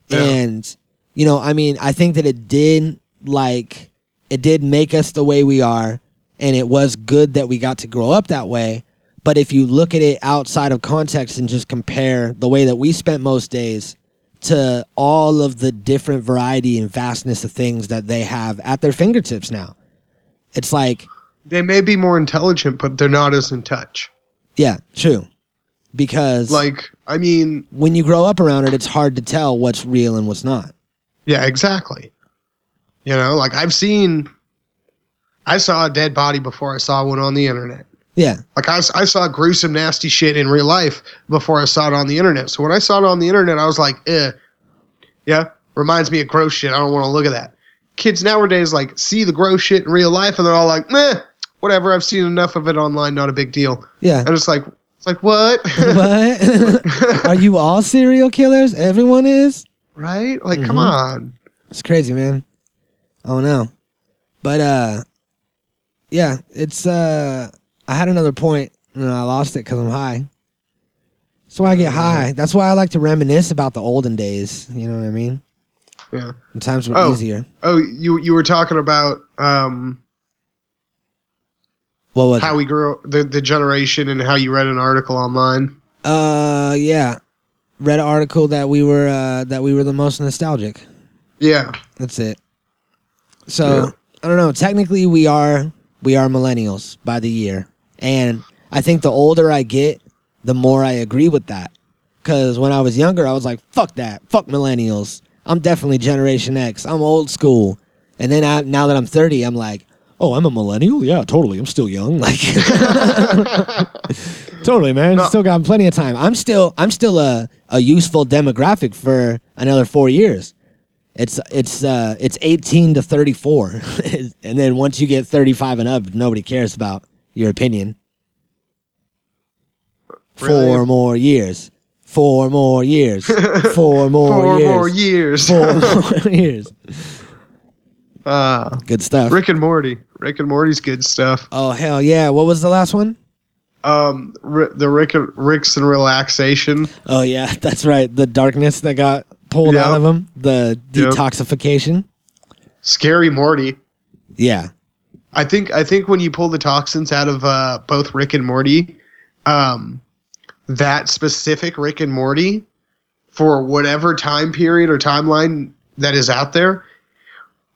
Yeah. And, you know, I mean, I think that it did like it did make us the way we are, and it was good that we got to grow up that way. But if you look at it outside of context and just compare the way that we spent most days to all of the different variety and vastness of things that they have at their fingertips now, it's like, They may be more intelligent, but they're not as in touch. yeah, true. Because Like, I mean, when you grow up around it, it's hard to tell what's real and what's not. yeah, exactly. You know, like I've seen, I saw a dead body before I saw one on the internet. Yeah, Like I, I saw gruesome, nasty shit in real life before I saw it on the internet. So when I saw it on the internet, I was like, eh, yeah, reminds me of gross shit. I don't want to look at that. Kids nowadays like see the gross shit in real life and they're all like, meh, whatever. I've seen enough of it online. Not a big deal. yeah. And it's like, it's like what? (laughs) what? (laughs) Are you all serial killers? Everyone is? right? Like, come Mhm. on. It's crazy, man. Oh no. But uh yeah, it's uh I had another point and I lost it cuz I'm high. That's why I get high. That's why I like to reminisce about the olden days, you know what I mean? Yeah. When times were Oh. easier. Oh, you you were talking about um What was How we grew the the generation and how you read an article online. Uh, yeah. Read an article that we were uh, that we were the most nostalgic. Yeah. That's it. So Yeah. I don't know. Technically, we are we are millennials by the year, and I think the older I get, the more I agree with that. Because when I was younger, I was like, "Fuck that, fuck millennials. I'm definitely Generation X. I'm old school." And then I, now that I'm 30, I'm like, "Oh, I'm a millennial. Yeah, totally. I'm still young. (laughs) Like, (laughs) totally, man. No. Still got plenty of time. I'm still I'm still a a useful demographic for another four years." It's it's uh it's 18 to 34. (laughs) and then once you get 35 and up, nobody cares about your opinion. Really? Four more years. Four more years. (laughs) Four more Four years. more years. Four more (laughs) years. Uh, Good stuff. Rick and Morty. Rick and Morty's good stuff. oh hell yeah. What was the last one? Um, Ri- the Rick and Rick's and relaxation. Oh yeah, (laughs) that's right. The darkness that got pulled Yep. out of him. The Yep. detoxification. Scary Morty. Yeah. I think I think when you pull the toxins out of uh, both Rick and Morty, um, that specific Rick and Morty, for whatever time period or timeline that is out there,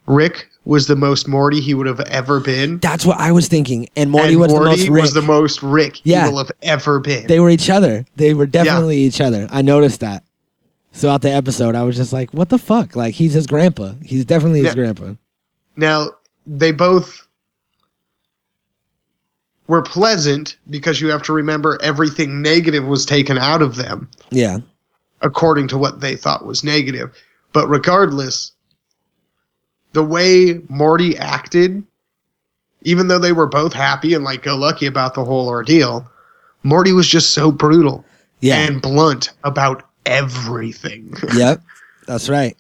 Rick was the most Morty he would have ever been. That's what I was thinking. And Morty and was Morty the most Rick. was the most Rick Yeah. he will have ever been. They were each other. They were definitely each other. I noticed that throughout the episode. I was just like, "What the fuck?" Like he's his grandpa. He's definitely his Yeah. grandpa. Now, they both were pleasant because you have to remember everything negative was taken out of them Yeah, according to what they thought was negative. But regardless, the way Morty acted, even though they were both happy and like go lucky about the whole ordeal, Morty was just so brutal yeah, and blunt about everything. (laughs) yep. That's right.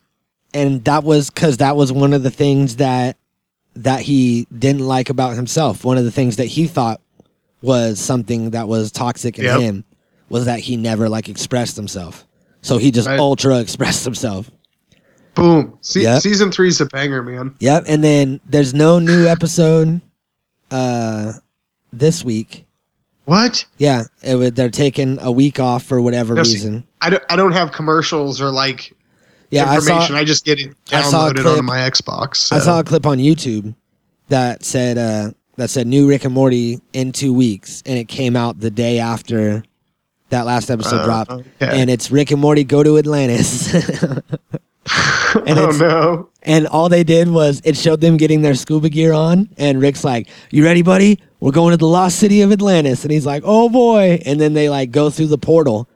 And that was because that was one of the things that that he didn't like about himself. One of the things that he thought was something that was toxic in Yep. him was that he never like expressed himself. So he just Right. ultra (laughs) expressed himself. Boom. Se- Yep. Season three's a banger, man. Yep. And then there's no new episode uh this week. What? Yeah, it would, they're taking a week off for whatever No, see, reason. I don't, I don't have commercials or like Yeah, I saw I, just get it I saw a downloaded clip. on my Xbox. I saw a clip on YouTube that said uh that said new Rick and Morty in two weeks, and it came out the day after that last episode Uh, dropped, okay. and it's Rick and Morty go to Atlantis. (laughs) and (laughs) oh no! And all they did was it showed them getting their scuba gear on, and Rick's like, "You ready, buddy? We're going to the lost city of Atlantis." And he's like, "Oh boy!" And then they like go through the portal,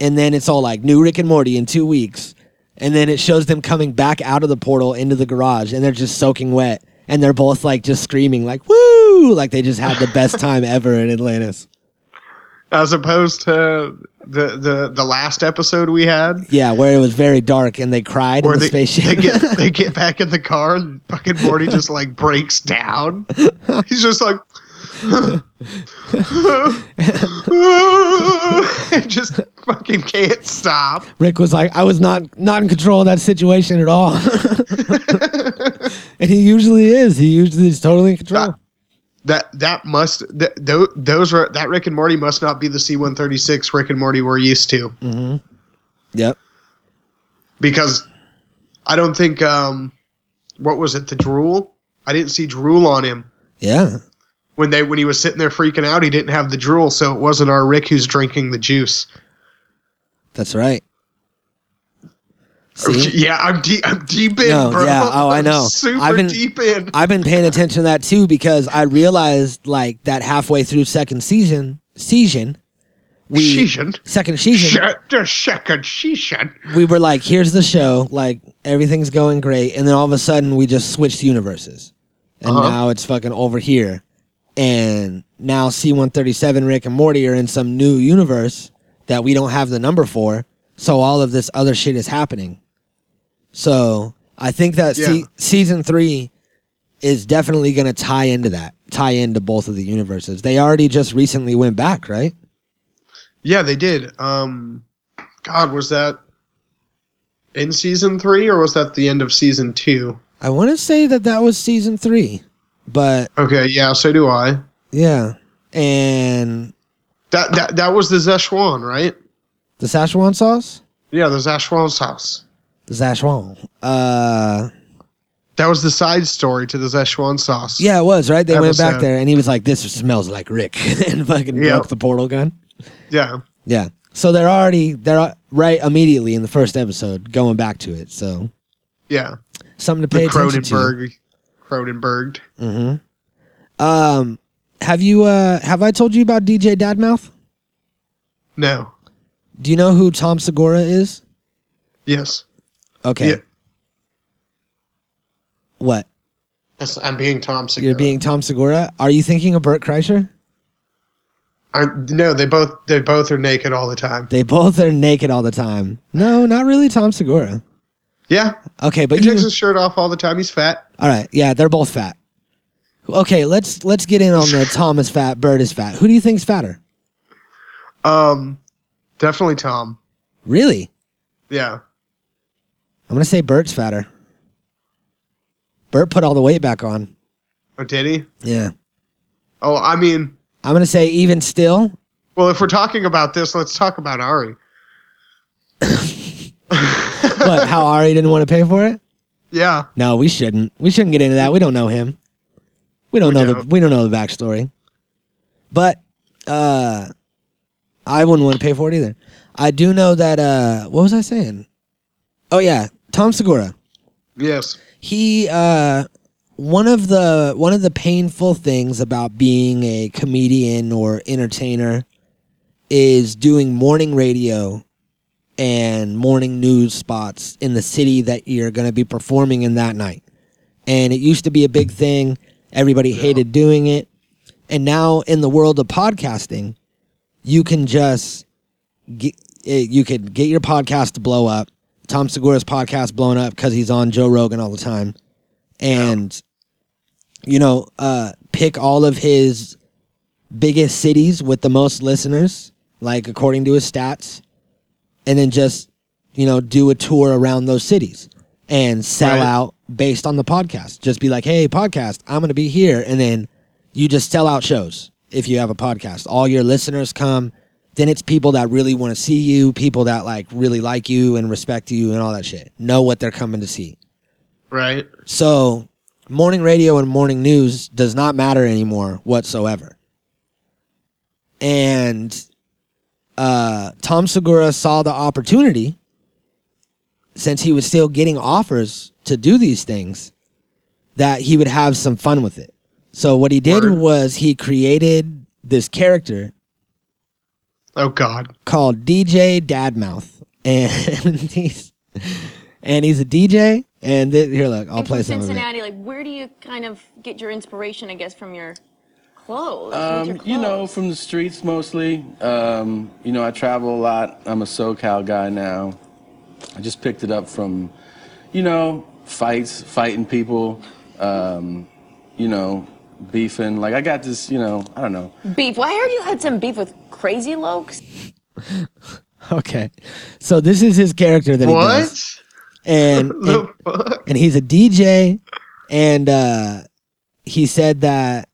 and then it's all like new Rick and Morty in two weeks, and then it shows them coming back out of the portal into the garage, and they're just soaking wet, and they're both like just screaming like "Woo!" like they just had the best time (laughs) ever in Atlantis. As opposed to the the the last episode we had, Yeah, where it was very dark and they cried where in the they, spaceship. they get they (laughs) get back in the car and fucking Morty just like breaks down. (laughs) He's just like. (laughs) just fucking can't stop. Rick was like, I was not not in control of that situation at all. (laughs) and he usually is. He usually is totally in control. That that must th- th- those were that Rick and Morty must not be the C one thirty six Rick and Morty we're used to Mm-hmm. Yep. because I don't think um what was it the drool I didn't see drool on him Yeah. When they when he was sitting there freaking out he didn't have the drool so it wasn't our Rick who's drinking the juice. That's right. See? (laughs) Yeah, I'm deep. I'm deep in, No, bro. yeah, oh, I know. Super I've been- deep in. I've been paying attention to that too because I realized like that halfway through second season season we Season? second season the second season. we were like, here's the show, like everything's going great, and then all of a sudden we just switched universes, and Uh-huh. now it's fucking over here, and now C one thirty seven Rick and Morty are in some new universe that we don't have the number for, so all of this other shit is happening. So I think that se- season three is definitely going to tie into that, tie into both of the universes. They already just recently went back, right? Yeah, they did. Um, God, was that in season three or was that the end of season two? I want to say that that was season three, but Okay, yeah, so do I. Yeah. And That that that was the Szechuan, right? the Szechuan sauce? Yeah, the Szechuan sauce. The Szechuan. Uh That was the side story to the Szechuan sauce. yeah, it was, right? They went back there and he was like, This smells like Rick (laughs) and fucking Yeah. broke the portal gun. Yeah. Yeah. So they're already they're right immediately in the first episode going back to it. So Yeah. something to The pay attention to. Cronenberg. Mm-hmm. Um, have you uh have I told you about DJ Dadmouth? No. Do you know who Tom Segura is? Yes. Okay. Yeah. What? That's, I'm being Tom Segura. You're being Tom Segura? Are you thinking of Bert Kreischer? I, no, they both they both are naked all the time. They both are naked all the time. No, not really Tom Segura. Yeah. Okay, but He you takes his shirt off all the time. He's fat. All right. Yeah, they're both fat. Okay, let's let's get in on the (laughs) Tom is fat, Bert is fat. Who do you think's fatter? Um, definitely Tom. Really? Yeah. I'm gonna say Bert's fatter. Bert put all the weight back on. Oh, did he? Yeah. Oh, I mean, I'm gonna say even still, well, if we're talking about this, let's talk about Ari. (laughs) (laughs) what, how Ari didn't want to pay for it? Yeah. No, we shouldn't. We shouldn't get into that. We don't know him. We don't We know the don't. we don't know the backstory. But uh I wouldn't want to pay for it either. I do know that uh what was I saying? Oh yeah, Tom Segura. Yes. He uh one of the one of the painful things about being a comedian or entertainer is doing morning radio and morning news spots in the city that you're going to be performing in that night. And it used to be a big thing. Everybody hated doing it. And now in the world of podcasting, you can just get, eh, you could get your podcast to blow up. Tom Segura's podcast blown up because he's on Joe Rogan all the time. And you know, uh, pick all of his biggest cities with the most listeners, like according to his stats, and then just, you know, do a tour around those cities and sell Right. out based on the podcast. Just be like, hey, podcast, I'm going to be here. And then you just sell out shows if you have a podcast. All your listeners come. Then it's people that really want to see you, people that like really like you and respect you and all that shit. Know what they're coming to see. Right. So, morning radio and morning news does not matter anymore whatsoever. And uh, Tom Segura saw the opportunity since he was still getting offers to do these things that he would have some fun with it. So, what he did Word. was he created this character Oh God. called DJ Dadmouth, and (laughs) he's and he's a DJ. And th- here, look, I'll And play from some of it. Cincinnati, like where do you kind of get your inspiration? I guess from your clothes. Um, your you know, from the streets mostly. Um, you know, I travel a lot. I'm a SoCal guy now. I just picked it up from, you know, fights, fighting people, um, you know, beefing. Like I got this, you know, I don't know. beef. Well, I heard you had some beef with Crazy Lokes. (laughs) Okay, so this is his character that he does, What? and (laughs) and, and he's a DJ, and uh, he said that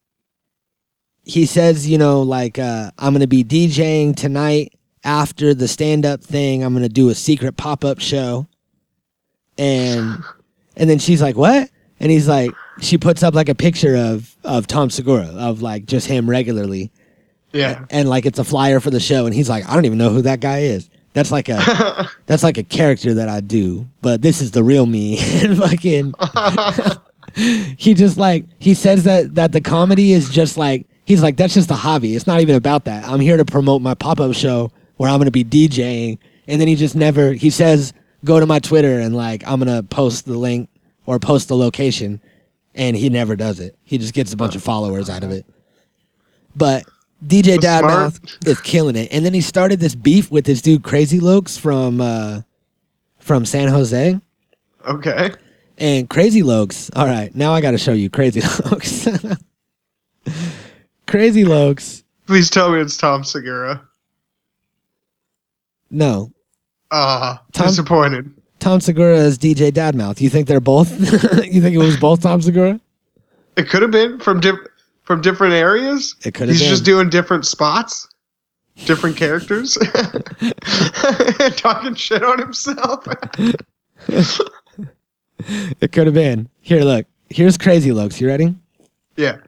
he says, you know, like uh, I'm gonna be DJing tonight after the stand up thing. I'm gonna do a secret pop up show, and and then she's like, what? And he's like, she puts up like a picture of of Tom Segura of like just him regularly, Yeah. and like it's a flyer for the show and he's like i don't even know who that guy is that's like a (laughs) that's like a character that i do but this is the real me (laughs) and fucking (laughs) he just like he says that that the comedy is just like he's like that's just a hobby it's not even about that i'm here to promote my pop-up show where i'm gonna be djing and then he just never he says go to my twitter and like i'm gonna post the link or post the location and he never does it he just gets a bunch of followers out of it but DJ Dadmouth is killing it. And then he started this beef with this dude Crazy Lokes from uh from San Jose. Okay. And Crazy Lokes, all right, now I gotta show you Crazy (laughs) Lokes. Crazy Lokes, Please tell me it's Tom Segura. no. Ah, Tom- disappointed. Tom Segura is DJ Dadmouth. You think they're both (laughs) you think it was both Tom Segura? It could have been from diff- from different areas. It could have He's been. just doing different spots, different characters, (laughs) talking shit on himself. (laughs) It could have been. Here, look. Here's Crazy Lokes. You ready? yeah.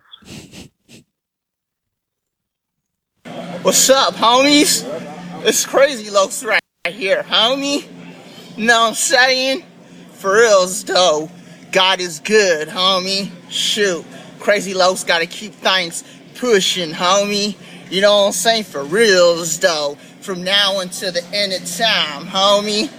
What's up, homies? It's Crazy Lokes right here, homie. Know I'm saying? For reals, though. God is good, homie. Shoot. Crazy Lokes gotta keep things pushing, homie. You know what I'm saying? For reals, though. From now until the end of time, homie.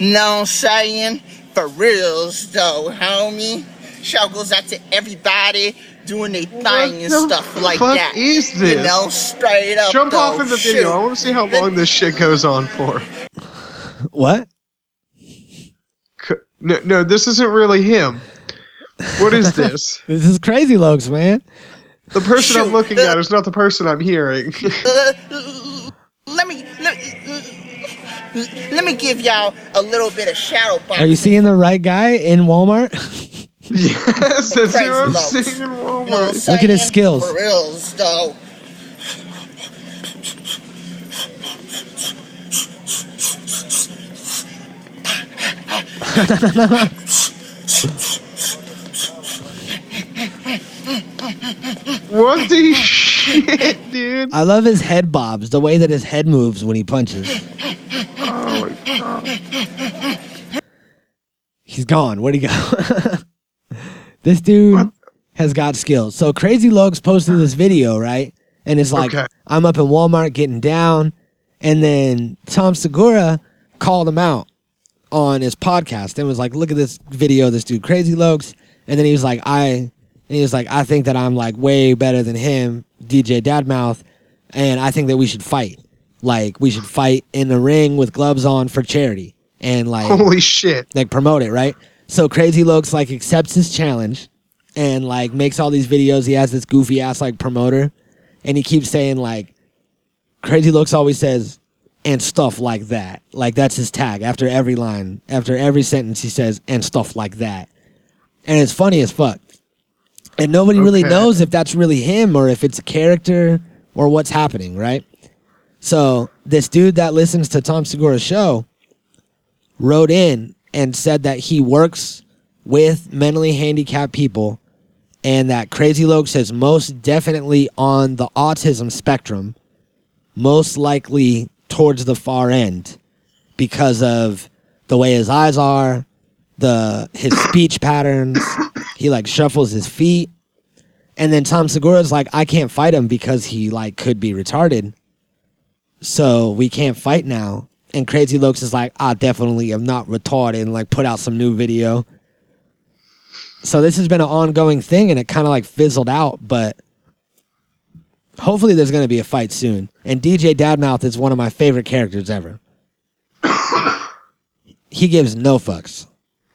Know what I'm saying? For reals, though, homie. Shout goes out to everybody doing their thing and stuff like fuck that. is You this? know, straight up. Jump though. off in the video. Shoot. I want to see how long this shit goes on for. What? No, no, this isn't really him. What is (laughs) this? This is Crazy Lokes, man. The person I'm looking at is not the person I'm hearing. Uh, (laughs) let me let, let me give y'all a little bit of shadow boxing. Are you seeing the right guy in Walmart? (laughs) yes, that's Crazy who I'm Lokes. seeing in You know what I'm Walmart. Look at his saying? skills. For reals, though. (laughs) What the shit, dude? I love his head bobs, the way that his head moves when he punches. Oh my god. He's gone. Where'd he go? (laughs) this dude has got skills. So Crazy Lokes posted this video, right? And it's like, Okay. I'm up in Walmart getting down. And then Tom Segura called him out on his podcast and was like, look at this video this dude, Crazy Lokes. And then he was like, I, and he was like, I think that I'm like way better than him, DJ Dadmouth. And I think that we should fight. Like, we should fight in the ring with gloves on for charity. And like, Holy shit. like promote it, right? So Crazy Lokes like accepts his challenge and like makes all these videos. He has this goofy ass like promoter, and he keeps saying like Crazy Lokes always says and stuff like that. Like that's his tag after every line, after every sentence he says and stuff like that. And it's funny as fuck. And nobody really knows if that's really him or if it's a character or what's happening, right? So this dude that listens to Tom Segura's show wrote in and said that he works with mentally handicapped people and that Crazy Lokes is most definitely on the autism spectrum, most likely towards the far end because of the way his eyes are, the his (coughs) speech patterns, he like shuffles his feet. And then Tom Segura's like, I can't fight him because he like could be retarded. So we can't fight now. And Crazy Lokes is like, I definitely am not retarded and like put out some new video. So this has been an ongoing thing and it kind of like fizzled out, but hopefully there's going to be a fight soon. And DJ Dadmouth is one of my favorite characters ever. (coughs) he gives no fucks.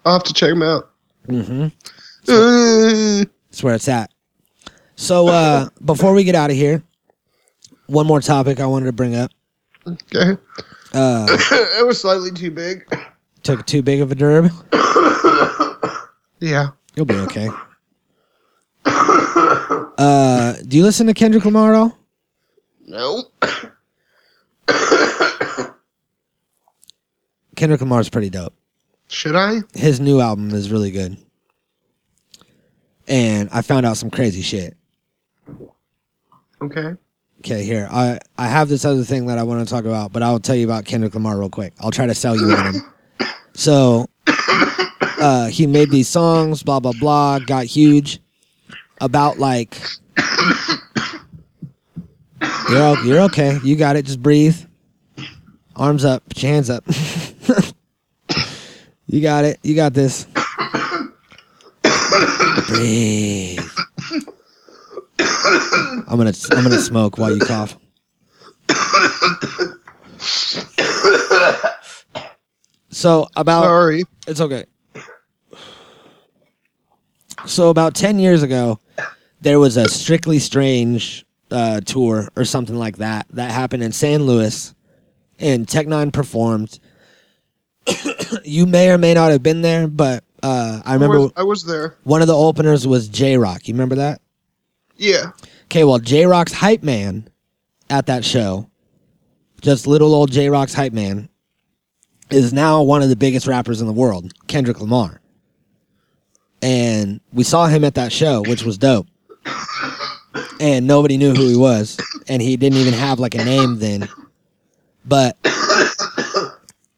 I'll have to check him out. Mm-hmm. That's where it's at. So uh, before we get out of here, one more topic I wanted to bring up. okay. Uh, (laughs) it was slightly too big. took too big of a derb. Yeah. You'll be okay. Uh, do you listen to Kendrick Lamar at all? No. Kendrick Lamar's pretty dope. Should I? His new album is really good. And I found out some crazy shit. Okay. Okay, here. I, I have this other thing that I want to talk about, but I'll tell you about Kendrick Lamar real quick. I'll try to sell you on him. So uh, he made these songs, blah, blah, blah, got huge. About like. You're, you're okay. You got it. Just breathe. Arms up. Put your hands up. (laughs) you got it. You got this. breathe. I'm gonna I'm gonna smoke while you cough. So about Sorry. it's okay. So about ten years ago, there was a Strictly Strange uh, tour or something like that that happened in San Luis, and Tech N9ne performed. (coughs) you may or may not have been there, but uh, I remember I was, I was there. one of the openers was Jay Rock. You remember that? Yeah. Okay, well, Jay Rock's hype man at that show, just little old Jay Rock's hype man, is now one of the biggest rappers in the world, Kendrick Lamar. And we saw him at that show, which was dope. And nobody knew who he was. And he didn't even have like a name then. But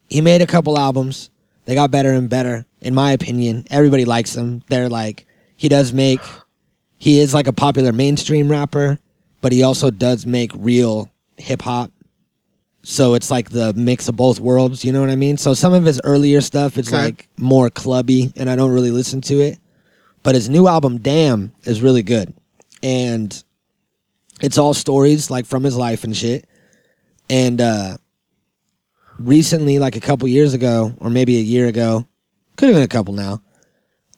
he made a couple albums. They got better and better, in my opinion. Everybody likes him. They're like, he does make he is like a popular mainstream rapper, but he also does make real hip hop. So it's like the mix of both worlds, you know what I mean? So some of his earlier stuff is Okay. like more clubby and I don't really listen to it. But his new album Damn is really good. And it's all stories like from his life and shit. And uh recently like a couple years ago or maybe a year ago, could have been a couple now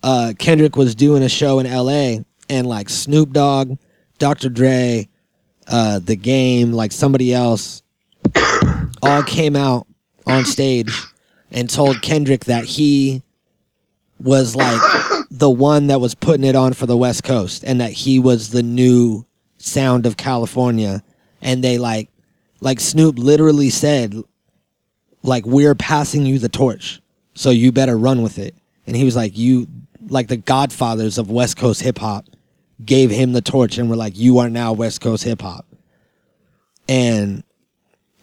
uh, Kendrick was doing a show in LA and like Snoop Dogg, Dr. Dre, uh, The Game, like somebody else, all came out on stage and told Kendrick that he was like the one that was putting it on for the West Coast and that he was the new sound of California. And they like, like Snoop literally said, like, we're passing you the torch. So you better run with it. And he was like, you, like the godfathers of West Coast hip hop gave him the torch and were like, you are now West Coast hip hop. And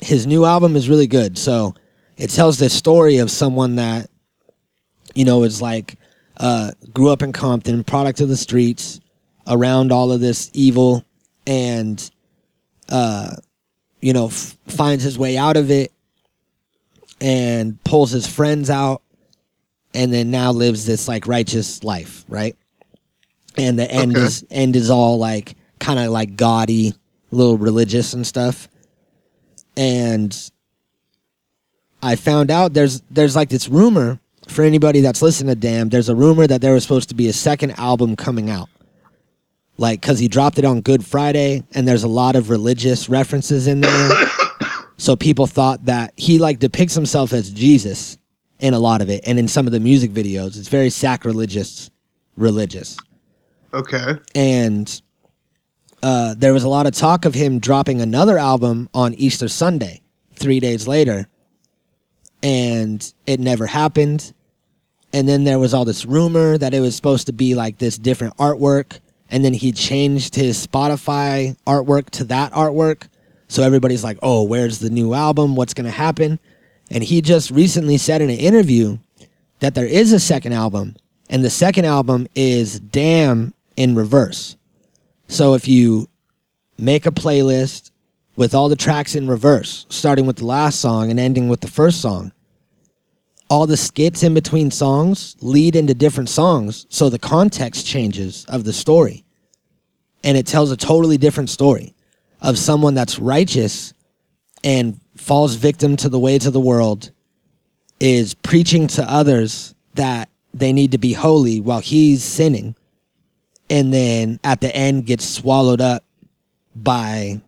his new album is really good. So it tells the story of someone that, you know, is like, uh, grew up in Compton, product of the streets, around all of this evil, and, uh, you know, f- finds his way out of it and pulls his friends out and then now lives this like righteous life, right? And the end Okay. is end is all like kind of like gaudy, a little religious and stuff. And I found out there's there's like this rumor for anybody that's listening to Damn, there's a rumor that there was supposed to be a second album coming out. Like cuz he dropped it on Good Friday and there's a lot of religious references in there. (coughs) so people thought that he like depicts himself as Jesus in a lot of it and in some of the music videos it's very sacrilegious religious Okay. and uh, there was a lot of talk of him dropping another album on easter sunday three days later. And it never happened. And then there was all this rumor that it was supposed to be like this different artwork. And then he changed his spotify artwork to that artwork. So everybody's like oh where's the new album? What's going to happen? And he just recently said in an interview that there is a second album, and the second album is Damn in reverse. So if you make a playlist with all the tracks in reverse, starting with the last song and ending with the first song, all the skits in between songs lead into different songs, so the context changes of the story. And it tells a totally different story of someone that's righteous and falls victim to the ways of the world, is preaching to others that they need to be holy while he's sinning, and then at the end gets swallowed up by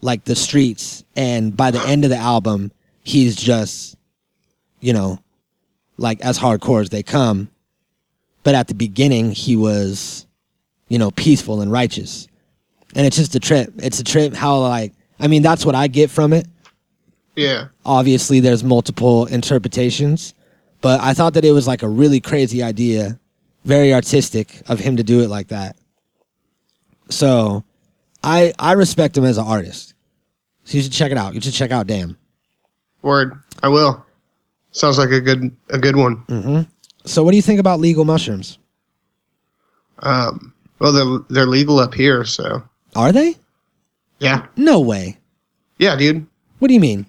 like the streets. And by the end of the album, he's just, you know, like as hardcore as they come. But at the beginning, he was, you know, peaceful and righteous. And it's just a trip. It's a trip how, like, I mean, that's what I get from it. Yeah. Obviously, there's multiple interpretations, but I thought that it was like a really crazy idea, very artistic of him to do it like that. So, I I respect him as an artist. So you should check it out. You should check out Damn. Word. I will. Sounds like a good a good one. hmm So, what do you think about legal mushrooms? Um. Well, they're they're legal up here, so Are they? yeah, No way. yeah, dude. What do you mean?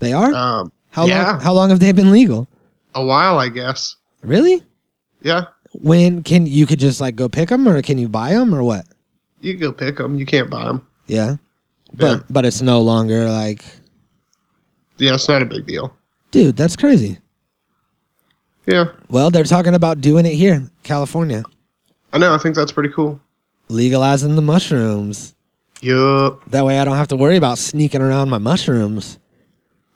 They are? Um. how yeah. long? How long have they been legal? A while, I guess. Really? Yeah. When can you could just like go pick them, or can you buy them, or what? You can go pick them. You can't buy them. Yeah, but Yeah. but it's no longer like, Yeah, it's not a big deal. dude, that's crazy. Yeah, Well, they're talking about doing it here, California, I know. I think that's pretty cool. legalizing the mushrooms. Yup. That way, I don't have to worry about sneaking around my mushrooms.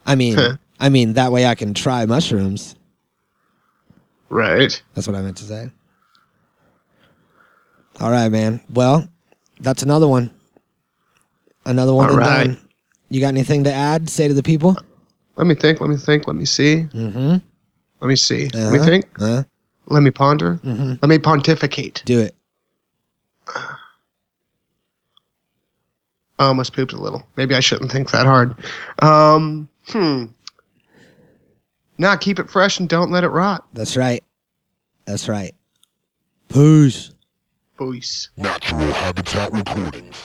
I mean, I mean that way I can try mushrooms. Right. That's what I meant to say. All right, man. Well, that's another one. Another one All right. done. You got anything to add? Say to the people. Let me think. Let me think. Let me see. Mm-hmm. Let me see. Let me Uh-huh. think. Uh, Let me ponder. mm-hmm. Let me pontificate. Do it. I almost pooped a little. Maybe I shouldn't think that hard. Um, hmm. Nah, keep it fresh and don't let it rot. That's right. That's right. Peace. Peace. Natural Habitat Recordings.